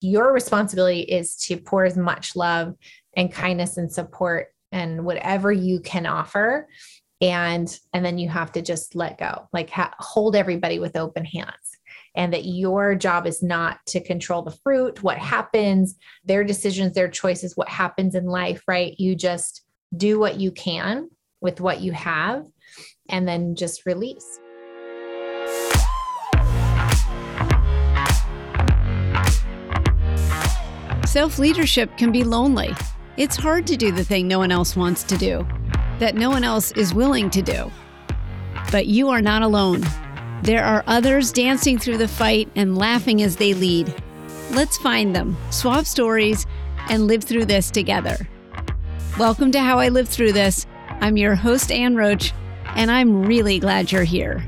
your responsibility is to pour as much love and kindness and support and whatever you can offer. And and then you have to just let go like ha- hold everybody with open hands and that your job is not to control the fruit what happens their decisions their choices what happens in life right? You just do what you can with what you have and then just release Self leadership can be lonely. It's hard to do the thing no one else wants to do, that no one else is willing to do. But you are not alone. There are others dancing through the fight and laughing as they lead. Let's find them, swap stories, and live through this together. Welcome to How I Live Through This. I'm your host, Ann Roach, and I'm really glad you're here.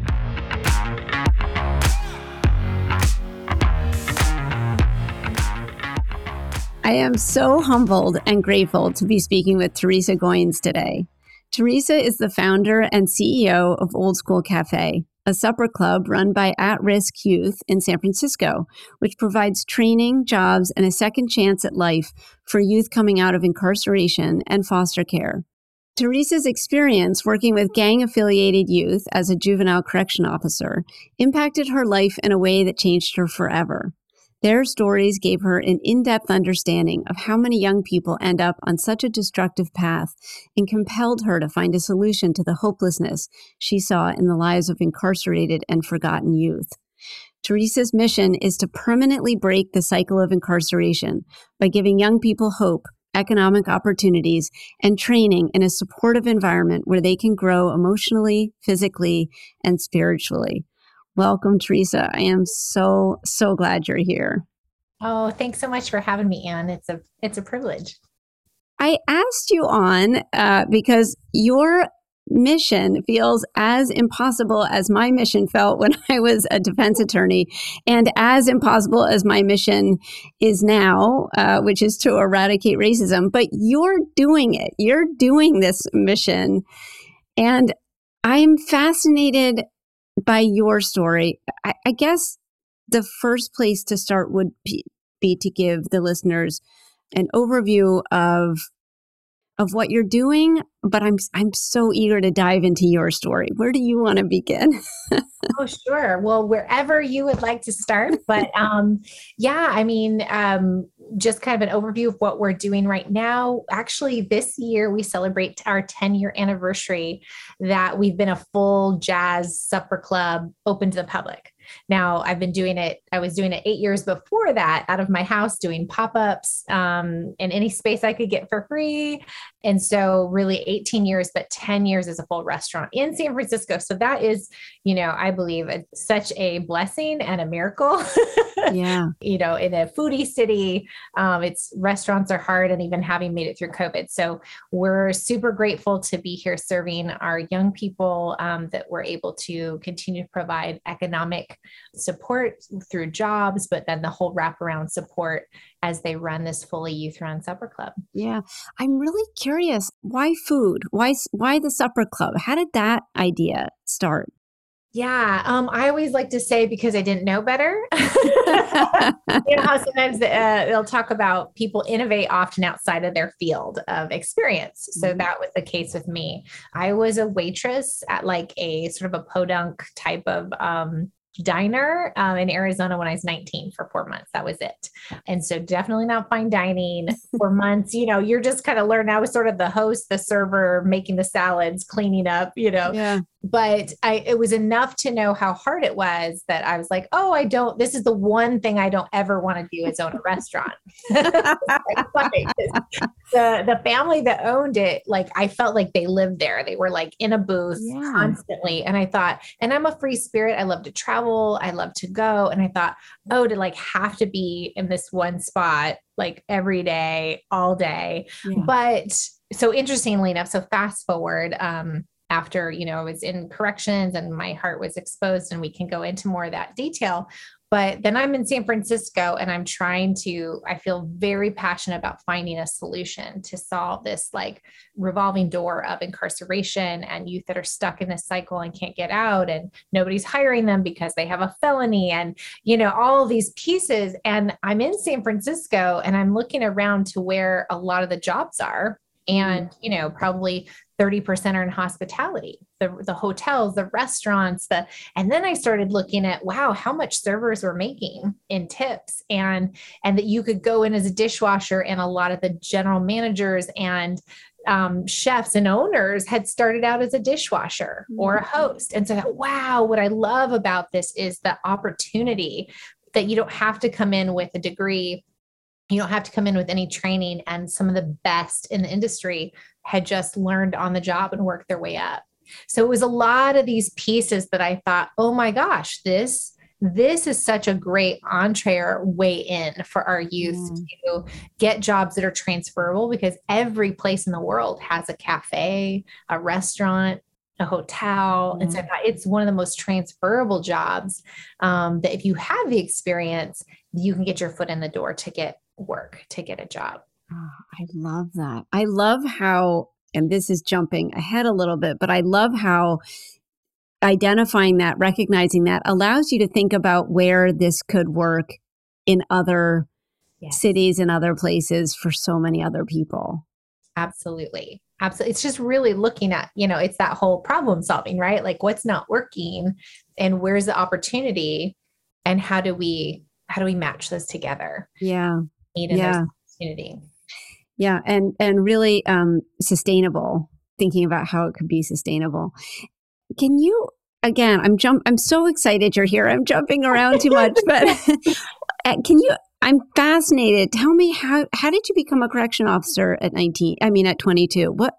I am so humbled and grateful to be speaking with Teresa Goines today. Teresa is the founder and CEO of Old Skool Cafe, a supper club run by at risk youth in San Francisco, which provides training, jobs, and a second chance at life for youth coming out of incarceration and foster care. Teresa's experience working with gang affiliated youth as a juvenile correction officer impacted her life in a way that changed her forever. Their stories gave her an in depth understanding of how many young people end up on such a destructive path and compelled her to find a solution to the hopelessness she saw in the lives of incarcerated and forgotten youth. Teresa's mission is to permanently break the cycle of incarceration by giving young people hope, economic opportunities, and training in a supportive environment where they can grow emotionally, physically, and spiritually. Welcome, Teresa. I am so, so glad you're here. Oh, thanks so much for having me, Anne. It's a it's a privilege. I asked you on uh, because your mission feels as impossible as my mission felt when I was a defense attorney, and as impossible as my mission is now, uh, which is to eradicate racism. But you're doing it. You're doing this mission, and I'm fascinated by your story, I, I guess the first place to start would be, be to give the listeners an overview of of what you're doing, but I'm I'm so eager to dive into your story. Where do you want to begin? oh, sure. Well, wherever you would like to start, but um, yeah, I mean, um, just kind of an overview of what we're doing right now. Actually, this year we celebrate our 10 year anniversary that we've been a full jazz supper club open to the public. Now I've been doing it, I was doing it eight years before that out of my house, doing pop ups um, in any space I could get for free. And so, really, 18 years, but 10 years as a full restaurant in San Francisco. So, that is, you know, I believe such a blessing and a miracle. Yeah. you know, in a foodie city, um, it's restaurants are hard and even having made it through COVID. So, we're super grateful to be here serving our young people um, that we're able to continue to provide economic support through jobs, but then the whole wraparound support as they run this fully youth run supper club. Yeah. I'm really curious why food? Why why the supper club? How did that idea start? Yeah, um, I always like to say because I didn't know better. you know how sometimes uh, they'll talk about people innovate often outside of their field of experience. So mm-hmm. that was the case with me. I was a waitress at like a sort of a podunk type of um, diner um, in Arizona when I was 19 for four months. That was it. And so definitely not fine dining for months. You know, you're just kind of learning. I was sort of the host, the server, making the salads, cleaning up, you know, yeah but I it was enough to know how hard it was that I was like, oh, I don't. This is the one thing I don't ever want to do is own a restaurant. the the family that owned it, like I felt like they lived there. They were like in a booth yeah. constantly, and I thought, and I'm a free spirit. I love to travel. I love to go, and I thought, oh, to like have to be in this one spot like every day, all day, yeah. but so interestingly enough so fast forward um after you know i was in corrections and my heart was exposed and we can go into more of that detail. But then I'm in San Francisco and I'm trying to, I feel very passionate about finding a solution to solve this like revolving door of incarceration and youth that are stuck in this cycle and can't get out and nobody's hiring them because they have a felony and, you know, all these pieces. And I'm in San Francisco and I'm looking around to where a lot of the jobs are. Mm-hmm. And you know probably 30% are in hospitality the, the hotels the restaurants the and then i started looking at wow how much servers were making in tips and and that you could go in as a dishwasher and a lot of the general managers and um, chefs and owners had started out as a dishwasher or a mm-hmm. host and so wow what i love about this is the opportunity that you don't have to come in with a degree you don't have to come in with any training and some of the best in the industry had just learned on the job and worked their way up so it was a lot of these pieces that i thought oh my gosh this this is such a great entree or way in for our youth mm. to get jobs that are transferable because every place in the world has a cafe a restaurant a hotel mm. and so mm. it's one of the most transferable jobs um, that if you have the experience you can get your foot in the door to get work to get a job. Oh, I love that. I love how, and this is jumping ahead a little bit, but I love how identifying that, recognizing that allows you to think about where this could work in other yes. cities and other places for so many other people. Absolutely. Absolutely. It's just really looking at, you know, it's that whole problem solving, right? Like what's not working and where's the opportunity and how do we how do we match those together? Yeah need in yeah. community. Yeah, and and really um, sustainable. Thinking about how it could be sustainable. Can you again? I'm jump. I'm so excited you're here. I'm jumping around too much, but uh, can you? I'm fascinated. Tell me how how did you become a correction officer at 19? I mean, at 22. What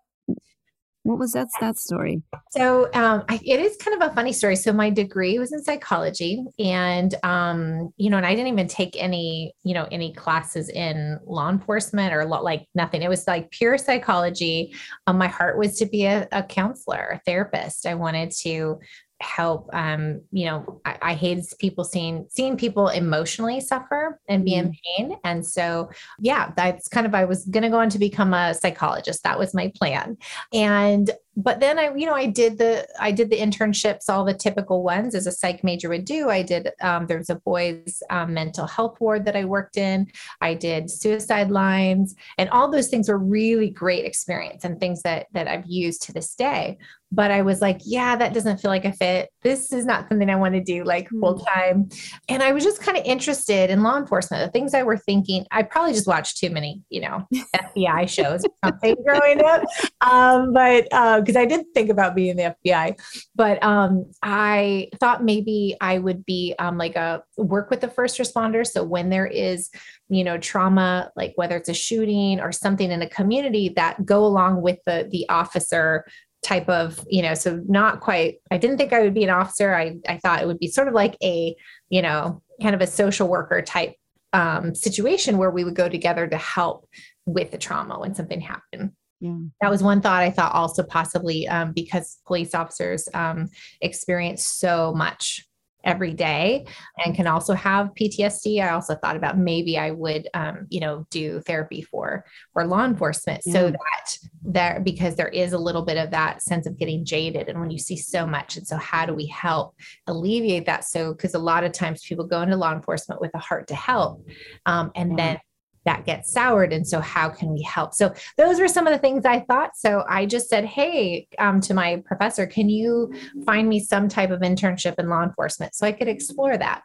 what was that that story? So um, I, it is kind of a funny story. So my degree was in psychology, and um, you know, and I didn't even take any you know any classes in law enforcement or like nothing. It was like pure psychology. Um, my heart was to be a, a counselor, a therapist. I wanted to help um you know I, I hated people seeing seeing people emotionally suffer and be in mm. pain and so yeah that's kind of i was going to go on to become a psychologist that was my plan and but then I, you know, I did the I did the internships, all the typical ones as a psych major would do. I did um, there was a boys um, mental health ward that I worked in. I did suicide lines, and all those things were really great experience and things that that I've used to this day. But I was like, yeah, that doesn't feel like a fit. This is not something I want to do like hmm. full time. And I was just kind of interested in law enforcement. The things I were thinking, I probably just watched too many, you know, FBI shows something growing up. Um, but uh, because I did think about being the FBI, but um, I thought maybe I would be um, like a work with the first responders. So when there is, you know, trauma, like whether it's a shooting or something in a community that go along with the the officer type of you know so not quite i didn't think i would be an officer i i thought it would be sort of like a you know kind of a social worker type um, situation where we would go together to help with the trauma when something happened yeah. That was one thought I thought also possibly um, because police officers um, experience so much every day and can also have PTSD. I also thought about maybe I would, um, you know, do therapy for for law enforcement yeah. so that there because there is a little bit of that sense of getting jaded and when you see so much and so how do we help alleviate that? So because a lot of times people go into law enforcement with a heart to help, um, and yeah. then that gets soured. And so, how can we help? So, those were some of the things I thought. So, I just said, Hey, um, to my professor, can you find me some type of internship in law enforcement so I could explore that?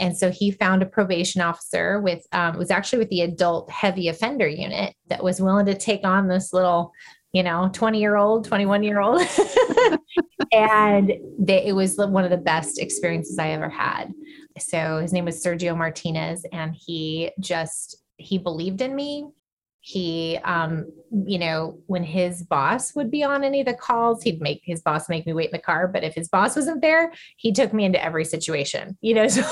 And so he found a probation officer with, um, was actually with the adult heavy offender unit that was willing to take on this little, you know, 20 year old, 21 year old. and they, it was one of the best experiences I ever had. So his name was Sergio Martinez, and he just he believed in me. He um you know when his boss would be on any of the calls he'd make his boss make me wait in the car. But if his boss wasn't there he took me into every situation you know? So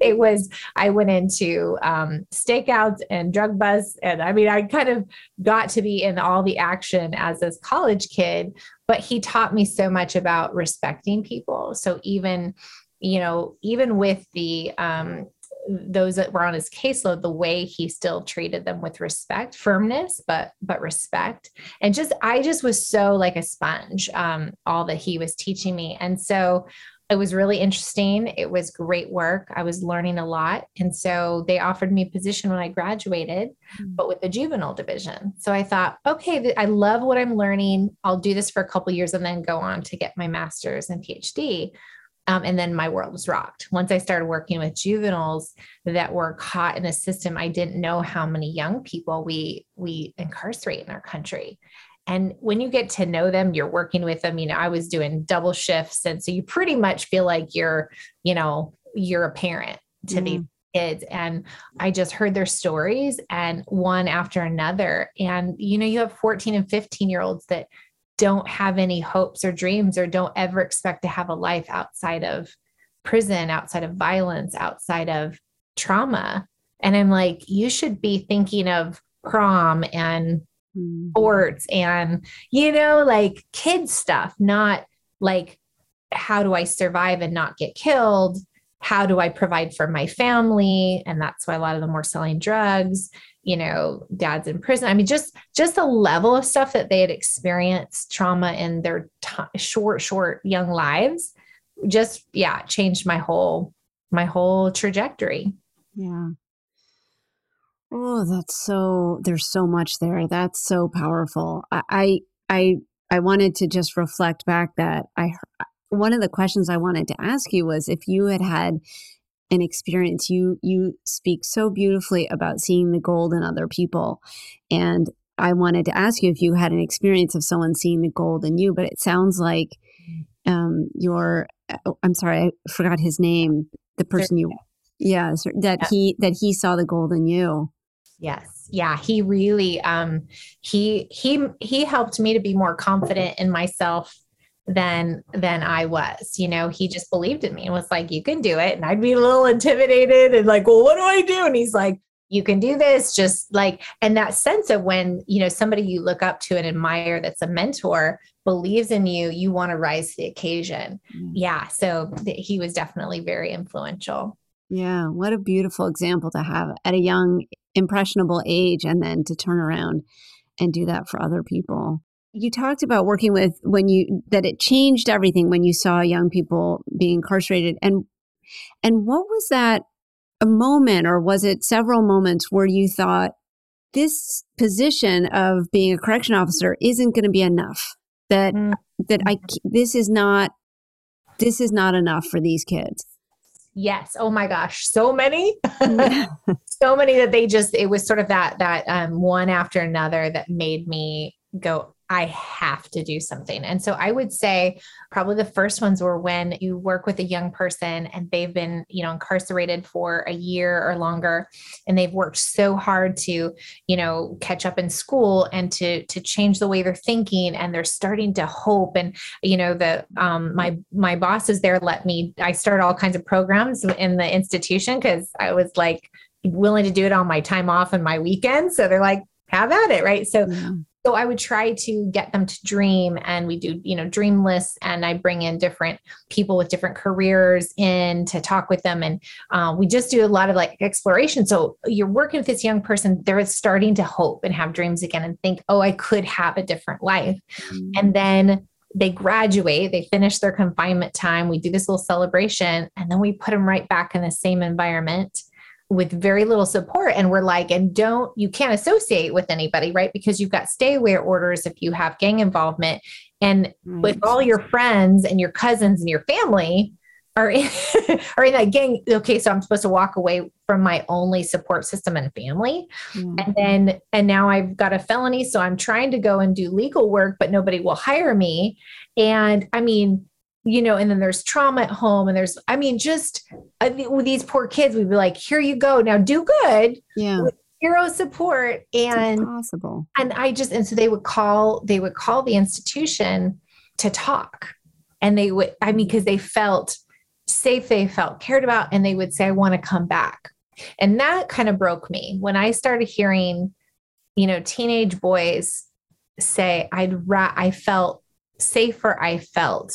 it was i went into um stakeouts and drug busts. and i mean i kind of got to be in all the action as this college kid but he taught me so much about respecting people. So even you know, even with the um, those that were on his caseload the way he still treated them with respect firmness but but respect. And just i just was so like a sponge um all that he was teaching me. And so it was really interesting. It was great work. I was learning a lot. And so they offered me a position when i graduated mm-hmm. but with the juvenile division. So i thought okay i love what i'm learning. I'll do this for a couple years and then go on to get my master's and phd um, and then my world was rocked. Once I started working with juveniles that were caught in a system, I didn't know how many young people we we incarcerate in our country. And when you get to know them, you're working with them. You know, I was doing double shifts, and so you pretty much feel like you're, you know, you're a parent to mm. these kids and i just heard their stories and one after another and you know you have 14 and 15 year olds that don't have any hopes or dreams or don't ever expect to have a life outside of prison, outside of violence, outside of trauma. And I'm like, you should be thinking of prom and mm. sports and, you know, like kid stuff, not like, how do I survive and not get killed? How do I provide for my family? And that's why a lot of them were selling drugs you know dad's in prison. I mean just just the level of stuff that they had experienced trauma in their t- short short young lives just yeah changed my whole my whole trajectory. Yeah. Oh that's so there's so much there. That's so powerful. I i i wanted to just reflect back that i one of the questions i wanted to ask you was if you had had an experience you you speak so beautifully about seeing the gold in other people and i wanted to ask you if you had an experience of someone seeing the gold in you but it sounds like um your oh, i'm sorry i forgot his name the person you yeah that yeah. he that he saw the gold in you. Yes. Yeah he really um he he he helped me to be more confident in myself than than I was. You know, he just believed in me and was like, "You can do it." And I'd be a little intimidated and like, "Well, what do I do?" And he's like, "You can do this." Just like, and that sense of when you know somebody you look up to and admire that's a mentor believes in you, you want to rise to the occasion. Mm. Yeah. So th- he was definitely very influential. Yeah, what a beautiful example to have at a young, impressionable age, and then to turn around and do that for other people you talked about working with when you that it changed everything when you saw young people being incarcerated and and what was that a moment or was it several moments where you thought this position of being a correction officer isn't going to be enough that mm. that i this is not this is not enough for these kids? Yes. Oh my gosh. So many. So many that they just it was sort of that that um, one after another that made me go I have to do something. And so I would say probably the first ones were when you work with a young person and they've been, you know, incarcerated for a year or longer and they've worked so hard to, you know, catch up in school and to to change the way they're thinking and they're starting to hope. And you know the um my my bosses there let me I start all kinds of programs in the institution cuz I was like willing to do it on my time off and my weekends. So they're like have at it right? So yeah so I would try to get them to dream and we do, you know, dream lists and I bring in different people with different careers in to talk with them. And uh, we just do a lot of like exploration. So you're working with this young person, they're starting to hope and have dreams again and think, oh, I could have a different life. Mm-hmm. And then they graduate, they finish their confinement time. We do this little celebration and then we put them right back in the same environment with very little support. And we're like and don't you can't associate with anybody right? Because you've got stay away orders if you have gang involvement. And right. with all your friends and your cousins and your family are in, are in that gang okay so i'm supposed to walk away from my only support system and family. Mm-hmm. and then and now i've got a felony so i'm trying to go and do legal work but nobody will hire me. And i mean you know, and then there's trauma at home, and there's, I mean, just uh, I mean, with these poor kids, we'd be like, here you go, now do good. Yeah. Hero support and possible. And I just, and so they would call, they would call the institution to talk. And they would, I mean, because they felt safe, they felt cared about, and they would say, I want to come back. And that kind of broke me when I started hearing, you know, teenage boys say, I'd ra- I felt safer, I felt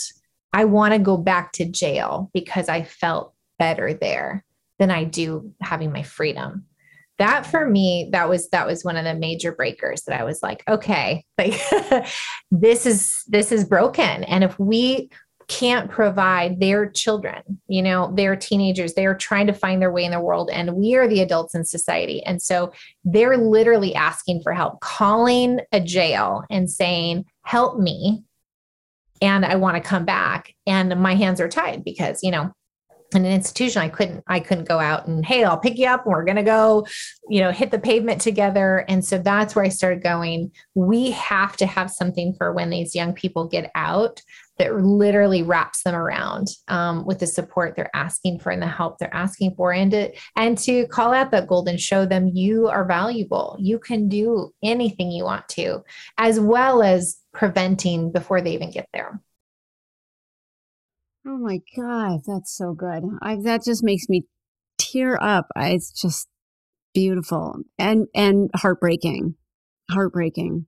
I want to go back to jail because I felt better there than I do having my freedom. That for me, that was that was one of the major breakers that I was like, okay, like this is this is broken. And if we can't provide their children, you know, their teenagers, they're trying to find their way in the world, and we are the adults in society. And so they're literally asking for help, calling a jail and saying, help me. And I want to come back. And my hands are tied because, you know, in an institution i couldn't i couldn't go out and hey i'll pick you up and we're going to go you know hit the pavement together and so that's where i started going we have to have something for when these young people get out that literally wraps them around um, with the support they're asking for and the help they're asking for and to and to call out that gold and show them you are valuable you can do anything you want to as well as preventing before they even get there Oh my God, that's so good. I, that just makes me tear up. I, it's just beautiful and and heartbreaking, heartbreaking.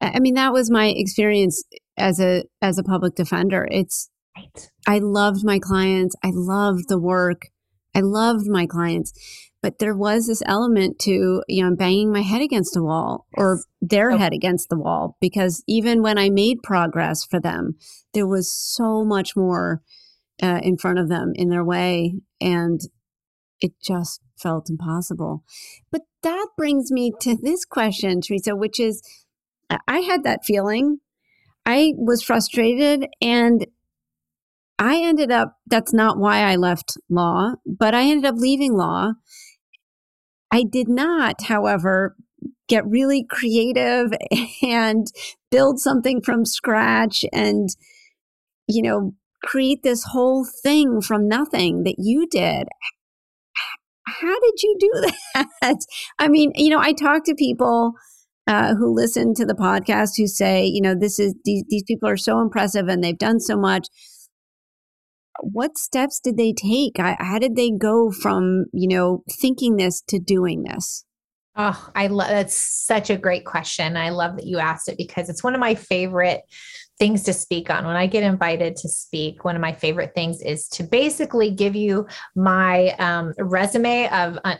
I mean, that was my experience as a as a public defender. It's right. I loved my clients. I loved the work. I loved my clients, but there was this element to you know banging my head against a wall or their oh. head against the wall because even when I made progress for them, there was so much more uh, in front of them in their way, and it just felt impossible. But that brings me to this question, Teresa, which is I had that feeling. I was frustrated and I ended up, that's not why I left law, but I ended up leaving law I did not, however, get really creative and build something from scratch and, you know, create this whole thing from nothing that you did. How did you do that? I mean, you know, I talk to people uh, who listen to the podcast who say, you know, this is these, these people are so impressive and they've done so much what steps did they take? How did they go from, you know, thinking this to doing this? Oh, I love that's such a great question. I love that you asked it because it's one of my favorite things to speak on. When I get invited to speak, one of my favorite things is to basically give you my um, resume of uh,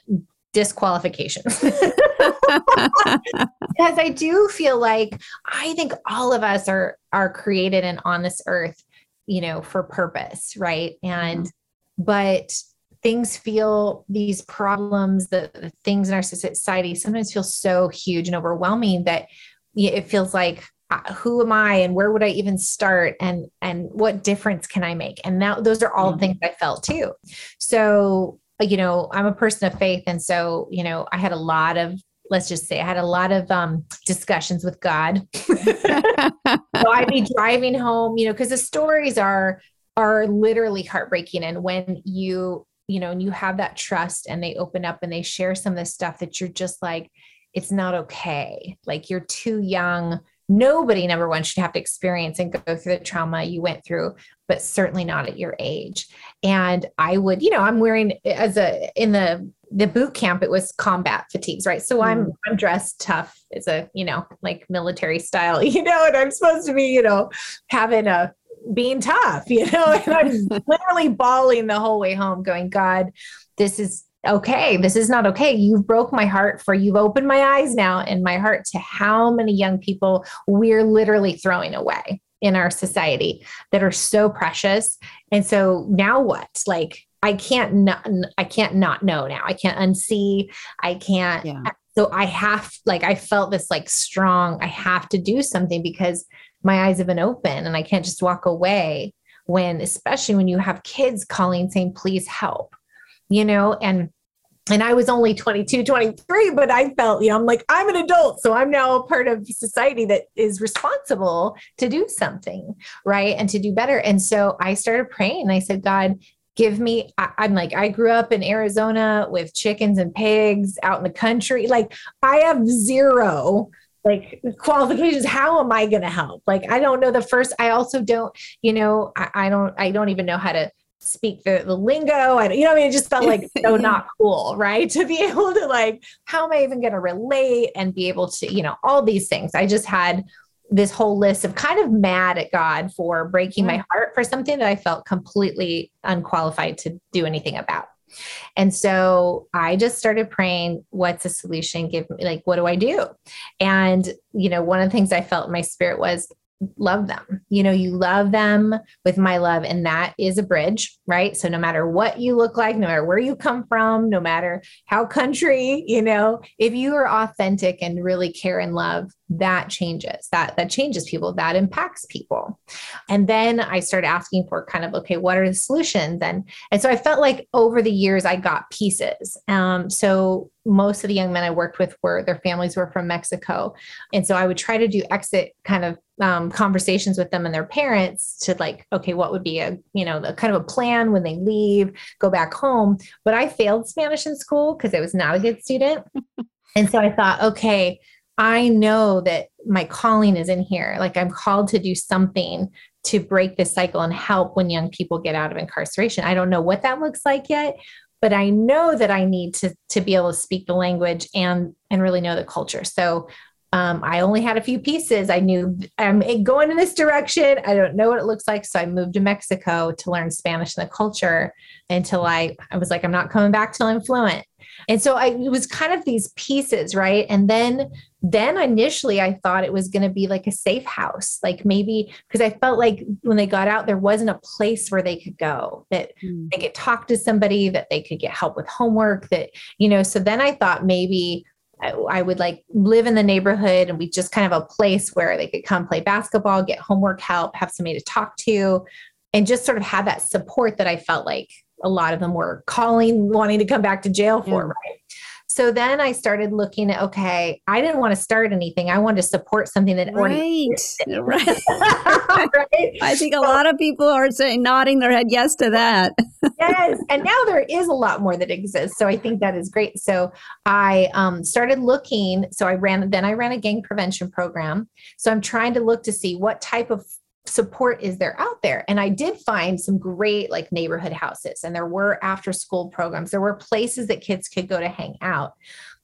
disqualifications. because I do feel like I think all of us are are created and on this earth you know, for purpose, right? And, mm-hmm. but things feel these problems, the, the things in our society sometimes feel so huge and overwhelming that it feels like uh, who am i and where would i even start and and what difference can i make and now those are all mm-hmm. things i felt too so you know i'm a person of faith and so you know i had a lot of let's just say I had a lot of um, discussions with God. so I'd be driving home, you know, because the stories are are literally heartbreaking. And when you, you know, and you have that trust and they open up and they share some of the stuff that you're just like, it's not okay. Like you're too young. Nobody, number one, should have to experience and go through the trauma you went through, but certainly not at your age. And I would, you know, I'm wearing as a in the the boot camp it was combat fatigues right? So mm. i'm i'm dressed tough as a you know like military style you know and i'm supposed to be you know having a being tough you know and i'm literally bawling the whole way home going god this is okay. This is not okay. You've broke my heart for you've opened my eyes now and my heart to how many young people we're literally throwing away in our society that are so precious. And so now what? Like I can't not I can't not know now. I can't unsee. I can't. Yeah. So I have like I felt this like strong. I have to do something because my eyes have been open and I can't just walk away when especially when you have kids calling saying please help. You know, and and I was only 22, 23, but I felt, you know, I'm like, I'm an adult. So I'm now a part of society that is responsible to do something, right? And to do better. And so I started praying. I said, God, give me I, i'm like i grew up in arizona with chickens and pigs out in the country. Like i have zero like qualifications. How am i going to help? Like i don't know the first i also don't you know I, I, don't i don't even know how to speak the, the lingo. I, you know i mean? It just felt like so not cool right? To be able to like how am i even going to relate and be able to you know all these things. I just had this whole list of kind of mad at God for breaking my heart for something that I felt completely unqualified to do anything about. And so I just started praying, what's a solution? Give me, like, what do I do? And, you know, one of the things I felt in my spirit was love them. You know, you love them with my love, and that is a bridge, right? So, no matter what you look like, no matter where you come from, no matter how country, you know, if you are authentic and really care and love, that changes that that changes people that impacts people. And then i started asking for kind of okay what are the solutions? And and so i felt like over the years i got pieces. Um, so most of the young men i worked with were their families were from mexico. And so i would try to do exit kind of um, conversations with them and their parents to like okay what would be a you know a kind of a plan when they leave go back home. But i failed spanish in school because i was not a good student. And so i thought okay I know that my calling is in here. Like I'm called to do something to break this cycle and help when young people get out of incarceration. I don't know what that looks like yet, but I know that I need to to be able to speak the language and and really know the culture. So um, I only had a few pieces. I knew I'm going in this direction. I don't know what it looks like. So I moved to Mexico to learn Spanish and the culture until I, I was like, I'm not coming back till I'm fluent. And so I, it was kind of these pieces, right? And then, then initially I thought it was going to be like a safe house, like maybe because I felt like when they got out, there wasn't a place where they could go that mm. they could talk to somebody, that they could get help with homework, that, you know, so then I thought maybe I, I would like live in the neighborhood and we just kind of a place where they could come play basketball, get homework help, have somebody to talk to, and just sort of have that support that I felt like a lot of them were calling, wanting to come back to jail for, yeah. right? So then I started looking at okay, I didn't want to start anything. I wanted to support something that already right. right. right. I think a lot of people are saying nodding their head yes to that. yes, and now there is a lot more that exists. So I think that is great. So I um, started looking. So I ran then I ran a gang prevention program. So I'm trying to look to see what type of support is there out there. And i did find some great like neighborhood houses and there were after school programs. There were places that kids could go to hang out.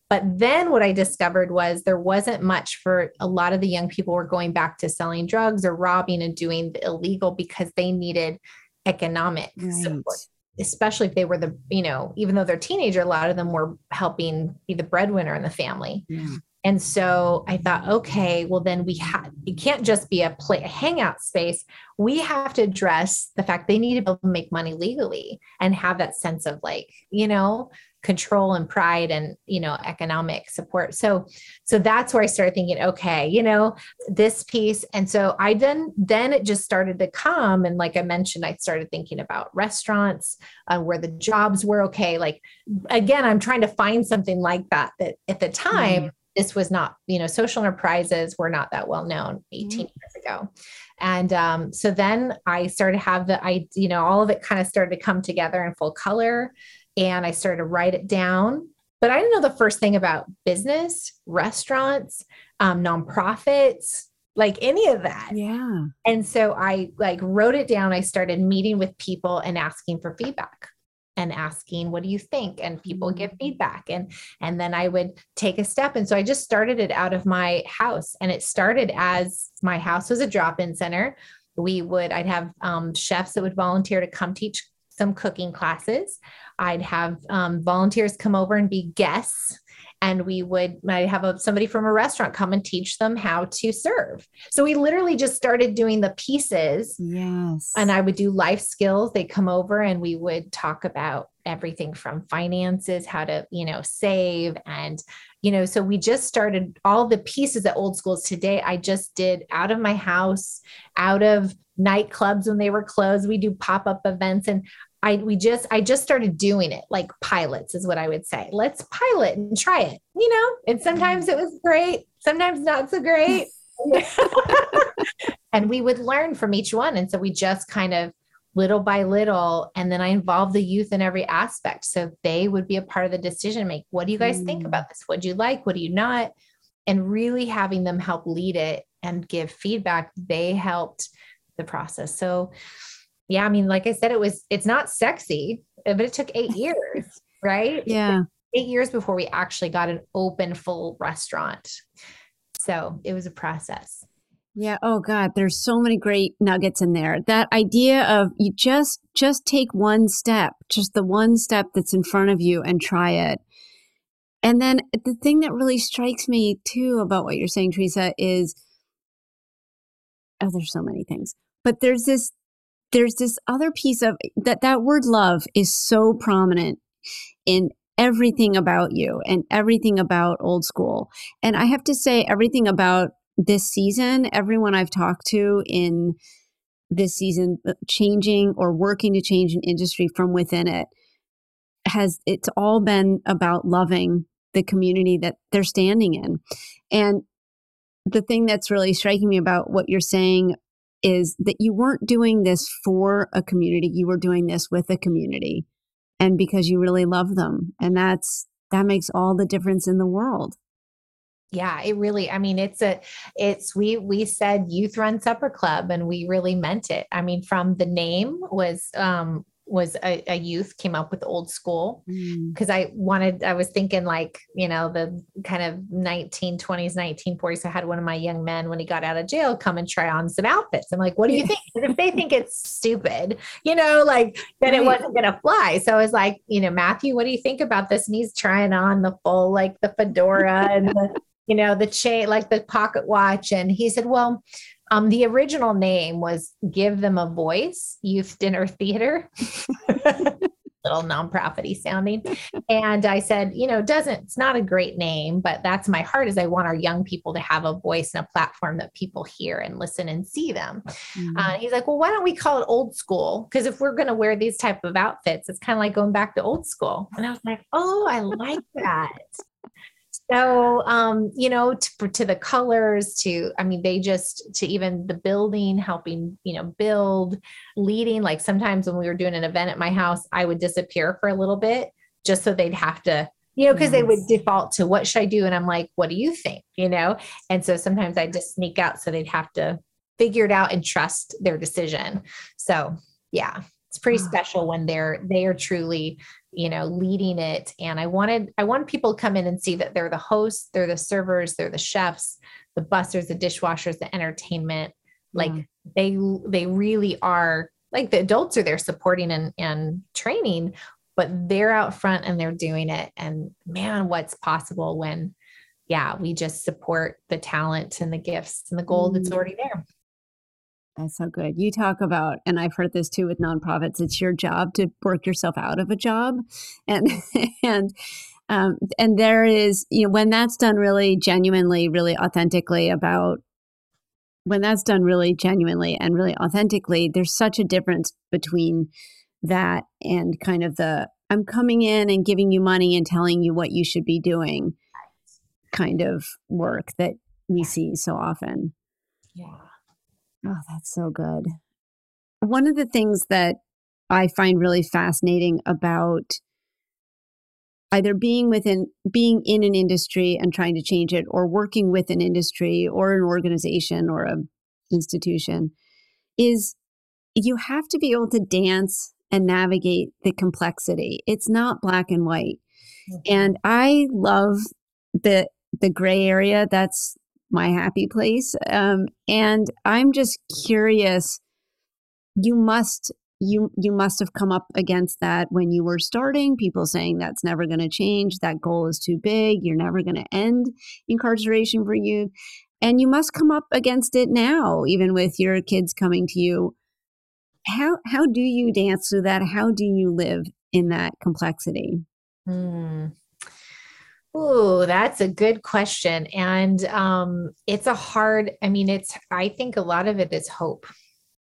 But then what i discovered was there wasn't much for a lot of the young people were going back to selling drugs or robbing and doing the illegal because they needed economic right. support especially if they were the you know even though they're teenager a lot of them were helping be the breadwinner in the family. Yeah. And so I thought, okay, well then we have it can't just be a play a hangout space. We have to address the fact they need to be able to make money legally and have that sense of like, you know, control and pride and you know economic support. So so that's where i started thinking okay you know this piece. And so i then then it just started to come. And like i mentioned i started thinking about restaurants uh, where the jobs were. Okay like again i'm trying to find something like that that at the time mm this was not, you know, social enterprises were not that well known 18 mm-hmm. years ago. And um, so then I started to have the, I, you know, all of it kind of started to come together in full color. And I started to write it down. But I didn't know the first thing about business, restaurants, um, nonprofits, like any of that. Yeah. And so I like wrote it down. I started meeting with people and asking for feedback and asking what do you think? And people give mm-hmm. feedback and and then i would take a step and so i just started it out of my house and it started as my house was a drop-in center. We would i'd have um, chefs that would volunteer to come teach some cooking classes. I'd have um, volunteers come over and be guests and we would I have a, somebody from a restaurant come and teach them how to serve. So we literally just started doing the pieces. Yes. And I would do life skills. They'd come over and we would talk about everything from finances, how to, you know, save and you know, so we just started all the pieces at old schools today. I just did out of my house, out of nightclubs when they were closed. We do pop-up events and I we just I just started doing it like pilots is what I would say. Let's pilot and try it, you know? And sometimes it was great, sometimes not so great. and we would learn from each one. And so we just kind of little by little and then I involved the youth in every aspect so they would be a part of the decision make. What do you guys mm. think about this? What do you like? What do you not? And really having them help lead it and give feedback, they helped the process. So yeah, I mean, like I said, it was, it's not sexy, but it took eight years, right? Yeah. Eight years before we actually got an open full restaurant. So it was a process. Yeah. Oh God, there's so many great nuggets in there. That idea of you just just take one step, just the one step that's in front of you and try it. And then the thing that really strikes me too about what you're saying, Teresa, is oh, there's so many things. But there's this there's this other piece of that that word love is so prominent in everything about you and everything about old school. And I have to say everything about this season, everyone I've talked to in this season uh, changing or working to change an industry from within it has it's all been about loving the community that they're standing in. And the thing that's really striking me about what you're saying is that you weren't doing this for a community, you were doing this with a community and because you really love them. And that's that makes all the difference in the world yeah it really i mean it's a it's we we said youth run supper club and we really meant it i mean from the name was um was a, a youth came up with old school. Because mm. I wanted I was thinking like you know the kind of 1920s 1940s I had one of my young men when he got out of jail come and try on some outfits. I'm like what do you think? If they think it's stupid you know like then it wasn't gonna fly. So I was like you know Matthew what do you think about this? And he's trying on the full like the fedora and the you know, the chain, like the pocket watch. And he said, well, um, the original name was Give Them a Voice Youth Dinner Theater. Little nonprofity sounding. And I said, you know, doesn't, it's not a great name, but that's my heart is I want our young people to have a voice and a platform that people hear and listen and see them. Mm-hmm. Uh, he's like, well, why don't we call it old school? Because if we're going to wear these type of outfits, it's kind of like going back to old school. And I was like, oh, I like that so um, you know to, to the colors to i mean they just to even the building helping you know build leading like sometimes when we were doing an event at my house i would disappear for a little bit just so they'd have to you know because yes. they would default to what should i do? And i'm like what do you think? You know? And so sometimes i just sneak out so they'd have to figure it out and trust their decision. So yeah it's pretty special when they're they are truly you know leading it. And i wanted i want people to come in and see that they're the hosts they're the servers they're the chefs the busters the dishwashers the entertainment. Like mm. they they really are like the adults are there supporting and and training but they're out front and they're doing it. And man what's possible when yeah we just support the talent and the gifts and the gold mm. that's already there that's so good. You talk about, and I've heard this too with nonprofits. It's your job to work yourself out of a job, and and um, and there is you know when that's done really genuinely, really authentically about when that's done really genuinely and really authentically. There's such a difference between that and kind of the I'm coming in and giving you money and telling you what you should be doing kind of work that we see so often. Yeah. Oh, that's so good. One of the things that I find really fascinating about either being within being in an industry and trying to change it or working with an industry or an organization or an institution is you have to be able to dance and navigate the complexity. It's not black and white. Mm-hmm. And I love the the gray area that's my happy place. Um, and I'm just curious. You must you you must have come up against that when you were starting. People saying that's never going to change. That goal is too big. You're never going to end incarceration for you, and you must come up against it now, even with your kids coming to you. How how do you dance through that? How do you live in that complexity? Hmm. Oh, that's a good question. And um, it's a hard, I mean, it's, I think a lot of it is hope,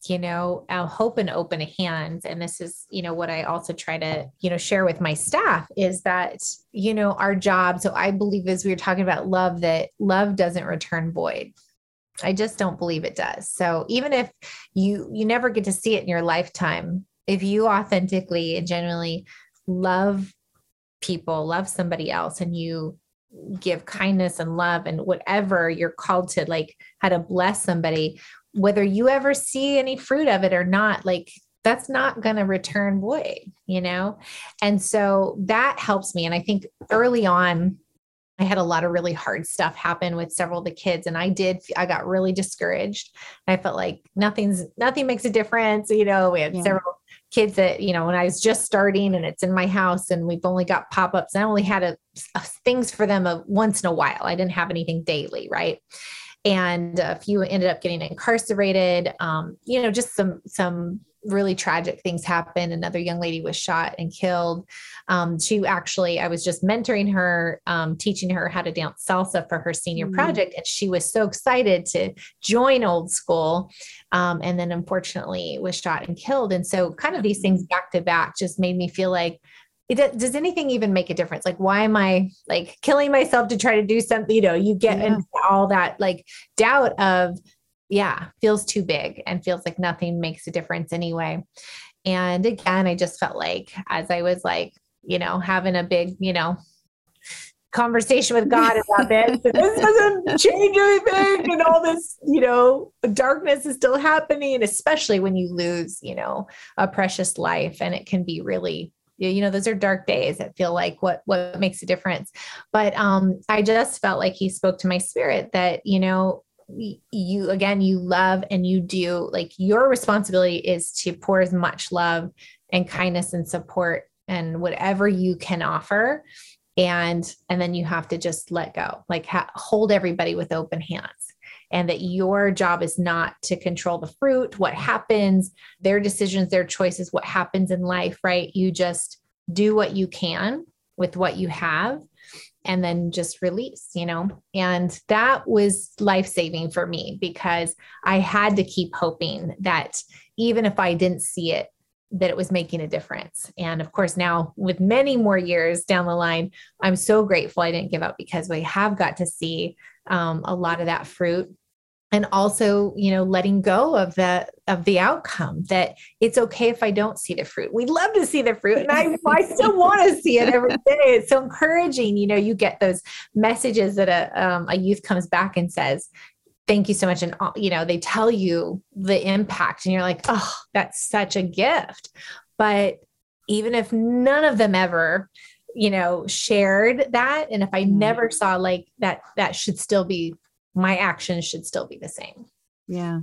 you know, uh, hope and open hands. And this is, you know, what I also try to, you know, share with my staff is that, you know, our job. So I believe as we were talking about love, that love doesn't return void. I just don't believe it does. So even if you, you never get to see it in your lifetime, if you authentically and genuinely love people, love somebody else, and you give kindness and love and whatever you're called to, like how to bless somebody, whether you ever see any fruit of it or not, like that's not going to return void, you know? And so that helps me. And I think early on, I had a lot of really hard stuff happen with several of the kids and I did I got really discouraged. I felt like nothing's nothing makes a difference, you know, we had yeah. several kids that, you know, when I was just starting and it's in my house and we've only got pop-ups. I only had a, a things for them a, once in a while. I didn't have anything daily, right? And a few ended up getting incarcerated. Um, you know, just some some really tragic things happened. Another young lady was shot and killed. Um, she actually, I was just mentoring her, um, teaching her how to dance salsa for her senior mm-hmm. project. And she was so excited to join old school. Um, and then unfortunately was shot and killed. And so, kind of these things back to back just made me feel like, it, does anything even make a difference? Like, why am I like killing myself to try to do something? You know, you get yeah. into all that like doubt of yeah, feels too big and feels like nothing makes a difference anyway. And again, I just felt like as I was like, you know, having a big, you know, conversation with God about this. this doesn't change anything, and all this, you know, darkness is still happening, especially when you lose, you know, a precious life, and it can be really. You know, those are dark days that feel like what what makes a difference. But um, I just felt like he spoke to my spirit that, you know, you again you love and you do like your responsibility is to pour as much love and kindness and support and whatever you can offer. And and then you have to just let go like ha- hold everybody with open hands. And that your job is not to control the fruit what happens their decisions their choices what happens in life right? You just do what you can with what you have and then just release, you know? And that was life saving for me because I had to keep hoping that even if I didn't see it, that it was making a difference. And of course, now with many more years down the line, I'm so grateful I didn't give up because we have got to see um, a lot of that fruit and also you know letting go of the of the outcome that it's okay if i don't see the fruit. We'd love to see the fruit and i, I still want to see it every day. It's so encouraging you know you get those messages that a, um, a youth comes back and says thank you so much and uh, you know they tell you the impact and you're like oh that's such a gift. But even if none of them ever you know shared that and if i mm-hmm. never saw like that that should still be my actions should still be the same. Yeah.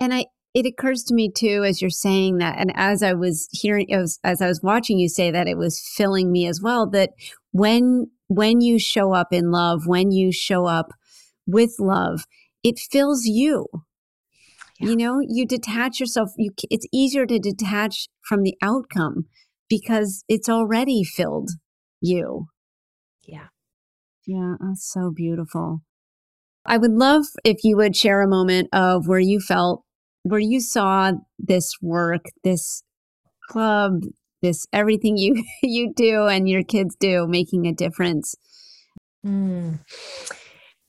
And I, it occurs to me too, as you're saying that, and as I was hearing, as, as I was watching you say that, it was filling me as well. That when when you show up in love, when you show up with love, it fills you. Yeah. You know, you detach yourself. You, it's easier to detach from the outcome because it's already filled you. Yeah. Yeah, that's so beautiful. I would love if you would share a moment of where you felt, where you saw this work, this club, this everything you you do and your kids do making a difference. Mm.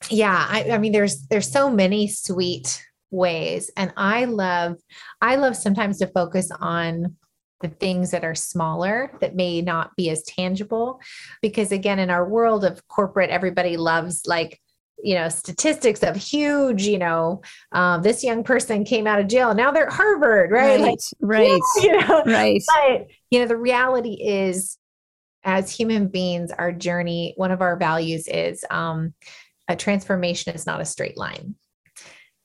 Yeah, I, I mean, there's there's so many sweet ways, and I love I love sometimes to focus on the things that are smaller that may not be as tangible because again in our world of corporate everybody loves like you know statistics of huge you know um, this young person came out of jail now they're at harvard right right like, right yeah, you know? right but you know the reality is as human beings our journey one of our values is um, a transformation is not a straight line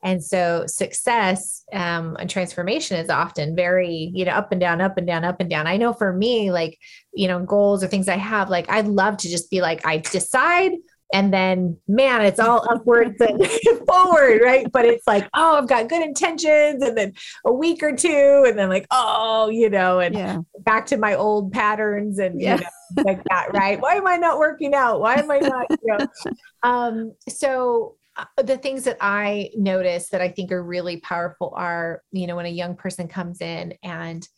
and so success um, and transformation is often very, you know, up and down, up and down, up and down. I know for me, like, you know, goals or things I have, like, I'd love to just be like, I decide and then man it's all upwards and forward right? But it's like oh i've got good intentions. And then a week or two and then like oh you know and yeah. back to my old patterns and yeah. you know, like that right? Why am i not working out? Why am i not you know? Um so uh, the things that i notice that i think are really powerful are you know when a young person comes in and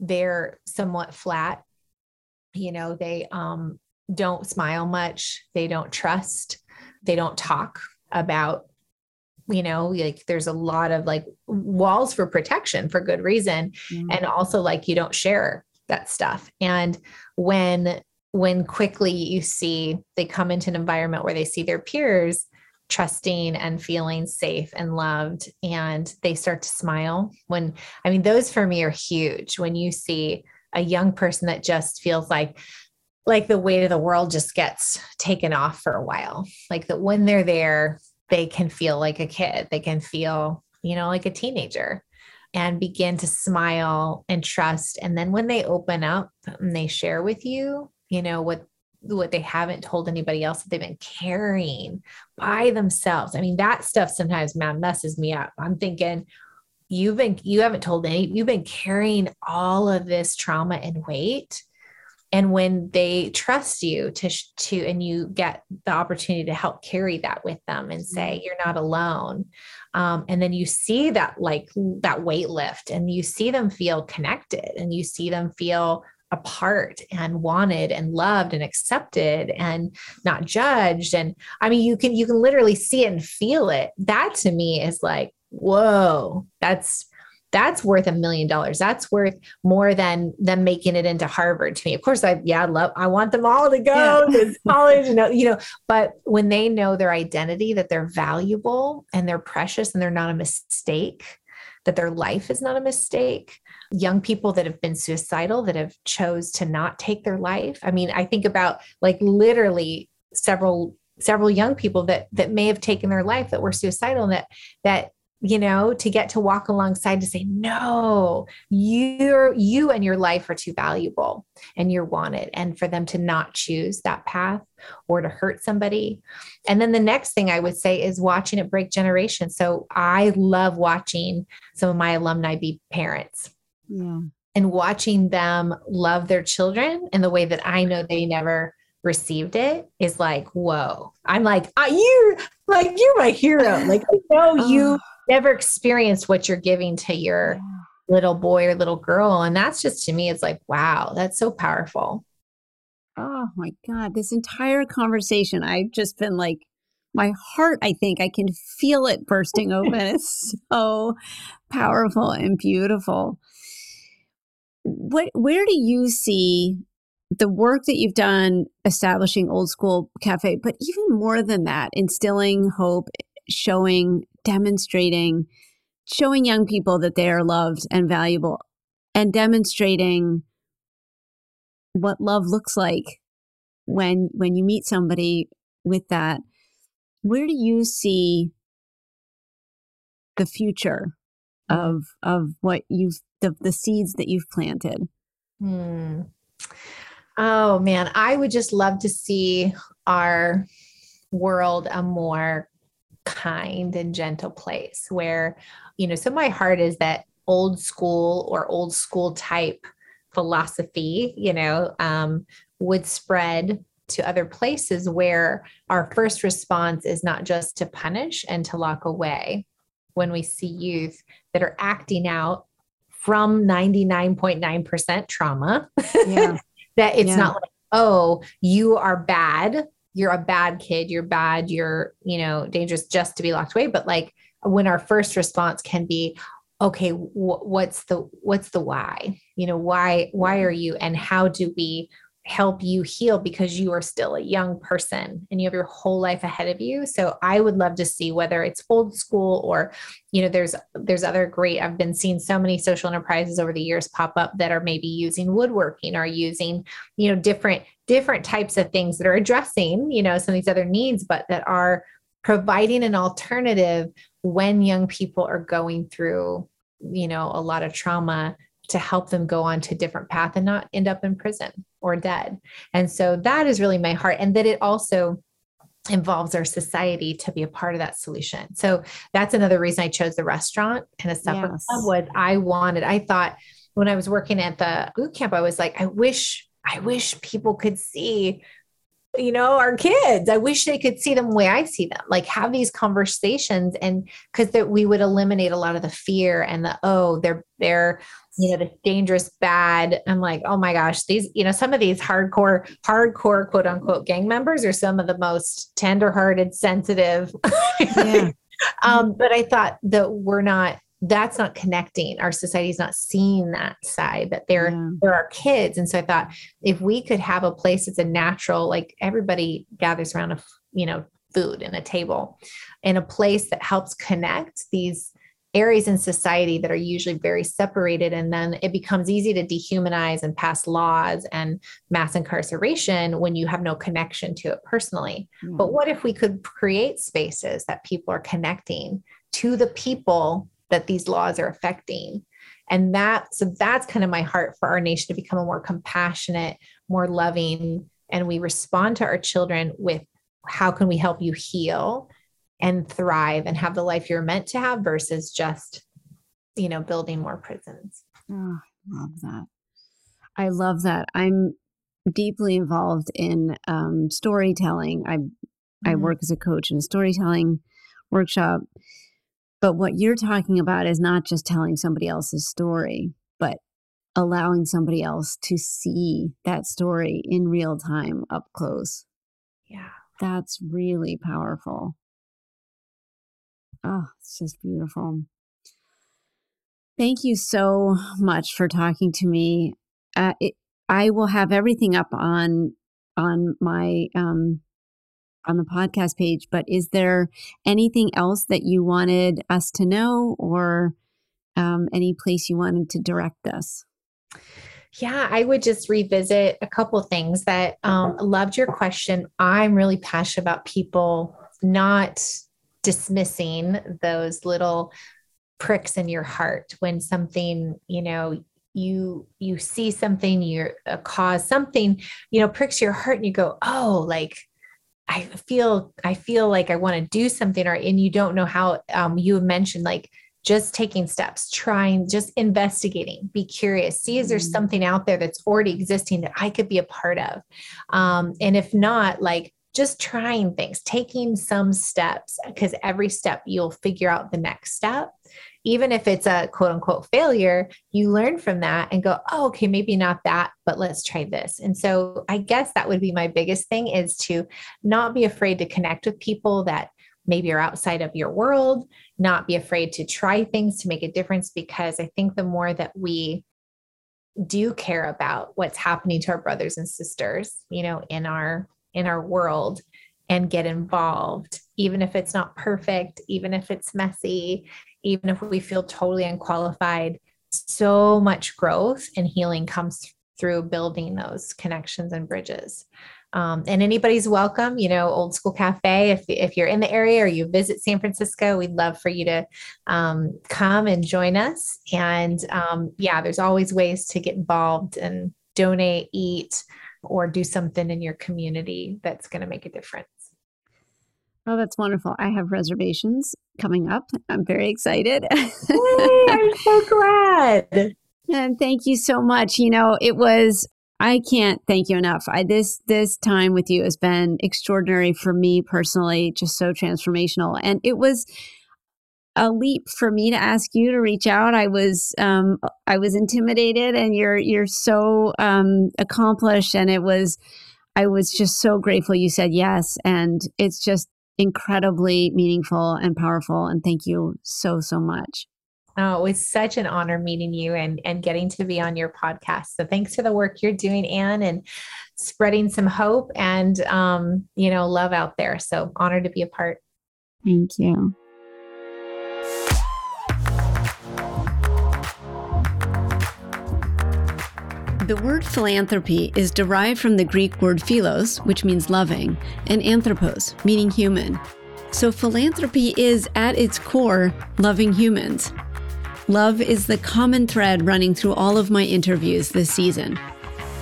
they're somewhat flat you know they um don't smile much, they don't trust, they don't talk about you know like there's a lot of like walls for protection for good reason. Mm-hmm. and also like you don't share that stuff. And when when quickly you see they come into an environment where they see their peers trusting and feeling safe and loved and they start to smile when i mean those for me are huge. When you see a young person that just feels like like the weight of the world just gets taken off for a while. Like that when they're there, they can feel like a kid. They can feel, you know, like a teenager and begin to smile and trust. And then when they open up and they share with you, you know, what what they haven't told anybody else that they've been carrying by themselves. I mean, that stuff sometimes man messes me up. I'm thinking, you've been you haven't told any, you've been carrying all of this trauma and weight and when they trust you to to and you get the opportunity to help carry that with them and say mm-hmm. you're not alone um, and then you see that like that weight lift and you see them feel connected and you see them feel apart and wanted and loved and accepted and not judged and i mean you can you can literally see it and feel it that to me is like whoa that's that's worth a million dollars. That's worth more than them making it into Harvard to me. Of course, I yeah, I love I want them all to go yeah. to college, you know, you know, but when they know their identity, that they're valuable and they're precious and they're not a mistake, that their life is not a mistake. Young people that have been suicidal, that have chose to not take their life. I mean, I think about like literally several several young people that that may have taken their life that were suicidal and that that you know to get to walk alongside to say no you're you and your life are too valuable and you're wanted. And for them to not choose that path or to hurt somebody. And then the next thing i would say is watching it break generations. So i love watching some of my alumni be parents. Yeah. and watching them love their children in the way that i know they never received it is like whoa. I'm like you like you're my hero. Like i know you oh. Never experienced what you're giving to your yeah. little boy or little girl. And that's just to me, it's like, wow, that's so powerful. Oh my God. This entire conversation, I've just been like, my heart, I think I can feel it bursting open. it's so powerful and beautiful. What, where do you see the work that you've done establishing Old Skool Cafe, but even more than that, instilling hope, showing demonstrating, showing young people that they are loved and valuable, and demonstrating what love looks like when when you meet somebody with that. Where do you see the future of of what you've the, the seeds that you've planted? Hmm. Oh man, I would just love to see our world a more kind and gentle place where, you know, so my heart is that Old Skool or Old Skool type philosophy, you know, um, would spread to other places where our first response is not just to punish and to lock away when we see youth that are acting out from 99.9% trauma yeah. that it's yeah. not like oh you are bad you're a bad kid, you're bad, you're, you know, dangerous just to be locked away. But like when our first response can be, okay, wh- what's the, what's the why? You know, why, why are you, and how do we help you heal because you are still a young person and you have your whole life ahead of you. So i would love to see whether it's Old Skool or you know there's there's other great i've been seeing so many social enterprises over the years pop up that are maybe using woodworking or using you know different different types of things that are addressing you know some of these other needs but that are providing an alternative when young people are going through you know a lot of trauma to help them go on to a different path and not end up in prison or dead. And so that is really my heart. And that it also involves our society to be a part of that solution. So that's another reason I chose the restaurant and a separate yes. club was I wanted, I thought when I was working at the boot camp, I was like, I wish, I wish people could see you know our kids i wish they could see them the way i see them like have these conversations and because that we would eliminate a lot of the fear and the oh they're they're you know the dangerous bad i'm like oh my gosh these you know some of these hardcore hardcore quote unquote gang members are some of the most tenderhearted sensitive yeah. um but i thought that we're not that's not connecting our society's not seeing that side that there yeah. there are kids and so i thought if we could have a place that's a natural like everybody gathers around a you know food and a table in a place that helps connect these areas in society that are usually very separated and then it becomes easy to dehumanize and pass laws and mass incarceration when you have no connection to it personally mm. but what if we could create spaces that people are connecting to the people that these laws are affecting. And that so that's kind of my heart for our nation to become a more compassionate more loving and we respond to our children with how can we help you heal and thrive and have the life you're meant to have versus just you know building more prisons? Oh, love that. I love that. I'm deeply involved in um, storytelling. I mm-hmm. i work as a coach in a storytelling workshop but what you're talking about is not just telling somebody else's story but allowing somebody else to see that story in real time up close yeah that's really powerful Oh, it's just beautiful. Thank you so much for talking to me. Uh, it, I will have everything up on on my um, on the podcast page. But is there anything else that you wanted us to know, or um, any place you wanted to direct us? Yeah, I would just revisit a couple things that um, loved your question. I'm really passionate about people not dismissing those little pricks in your heart when something you know you you see something you're a cause something you know pricks your heart and you go oh like i feel i feel like i want to do something or and you don't know how um, you mentioned like just taking steps trying just investigating be curious see is there mm-hmm. something out there that's already existing that i could be a part of um, and if not like just trying things, taking some steps, because every step you'll figure out the next step. Even if it's a quote unquote failure, you learn from that and go, oh, okay, maybe not that, but let's try this. And so I guess that would be my biggest thing is to not be afraid to connect with people that maybe are outside of your world, not be afraid to try things to make a difference, because I think the more that we do care about what's happening to our brothers and sisters, you know, in our in our world and get involved, even if it's not perfect, even if it's messy, even if we feel totally unqualified. So much growth and healing comes through building those connections and bridges. Um, and anybody's welcome, you know, Old Skool Cafe. If, if you're in the area or you visit San Francisco, we'd love for you to um, come and join us. And um, yeah, there's always ways to get involved and donate, eat, or do something in your community that's going to make a difference. Oh, that's wonderful. I have reservations coming up. I'm very excited. Hey, I'm so glad. And thank you so much. You know, it was I can't thank you enough. I this this time with you has been extraordinary for me personally, just so transformational. And it was a leap for me to ask you to reach out. I was um, I was intimidated, and you're you're so um, accomplished, and it was I was just so grateful you said yes, and it's just incredibly meaningful and powerful. And thank you so so much. Oh, it was such an honor meeting you and and getting to be on your podcast. So thanks for the work you're doing, Anne, and spreading some hope and um, you know love out there. So honored to be a part. Thank you. The word philanthropy is derived from the Greek word philos, which means loving, and anthropos, meaning human. So philanthropy is, at its core, loving humans. Love is the common thread running through all of my interviews this season.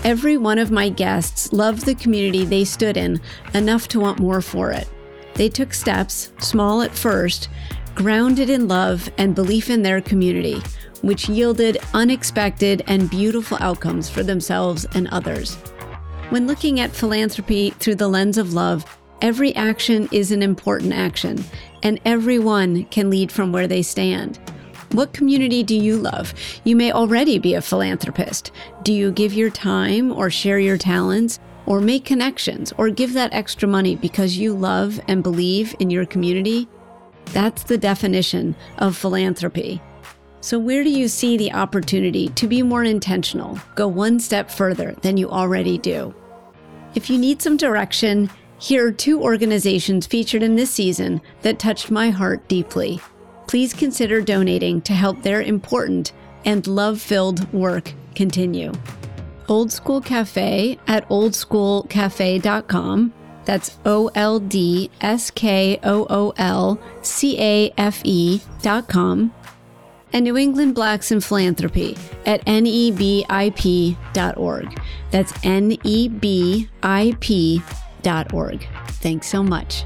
Every one of my guests loved the community they stood in enough to want more for it. They took steps, small at first, grounded in love and belief in their community, which yielded unexpected and beautiful outcomes for themselves and others. When looking at philanthropy through the lens of love, every action is an important action, and everyone can lead from where they stand. What community do you love? You may already be a philanthropist. Do you give your time or share your talents? Or make connections or give that extra money because you love and believe in your community? That's the definition of philanthropy. So, where do you see the opportunity to be more intentional, go one step further than you already do? If you need some direction, here are two organizations featured in this season that touched my heart deeply please consider donating to help their important and love filled work continue. Old Skool Cafe at oldskoolcafe.com. That's O L D S K O O L C A F E dot com. And New England Blacks in Philanthropy at nebip.org. That's nebip.org. Thanks so much.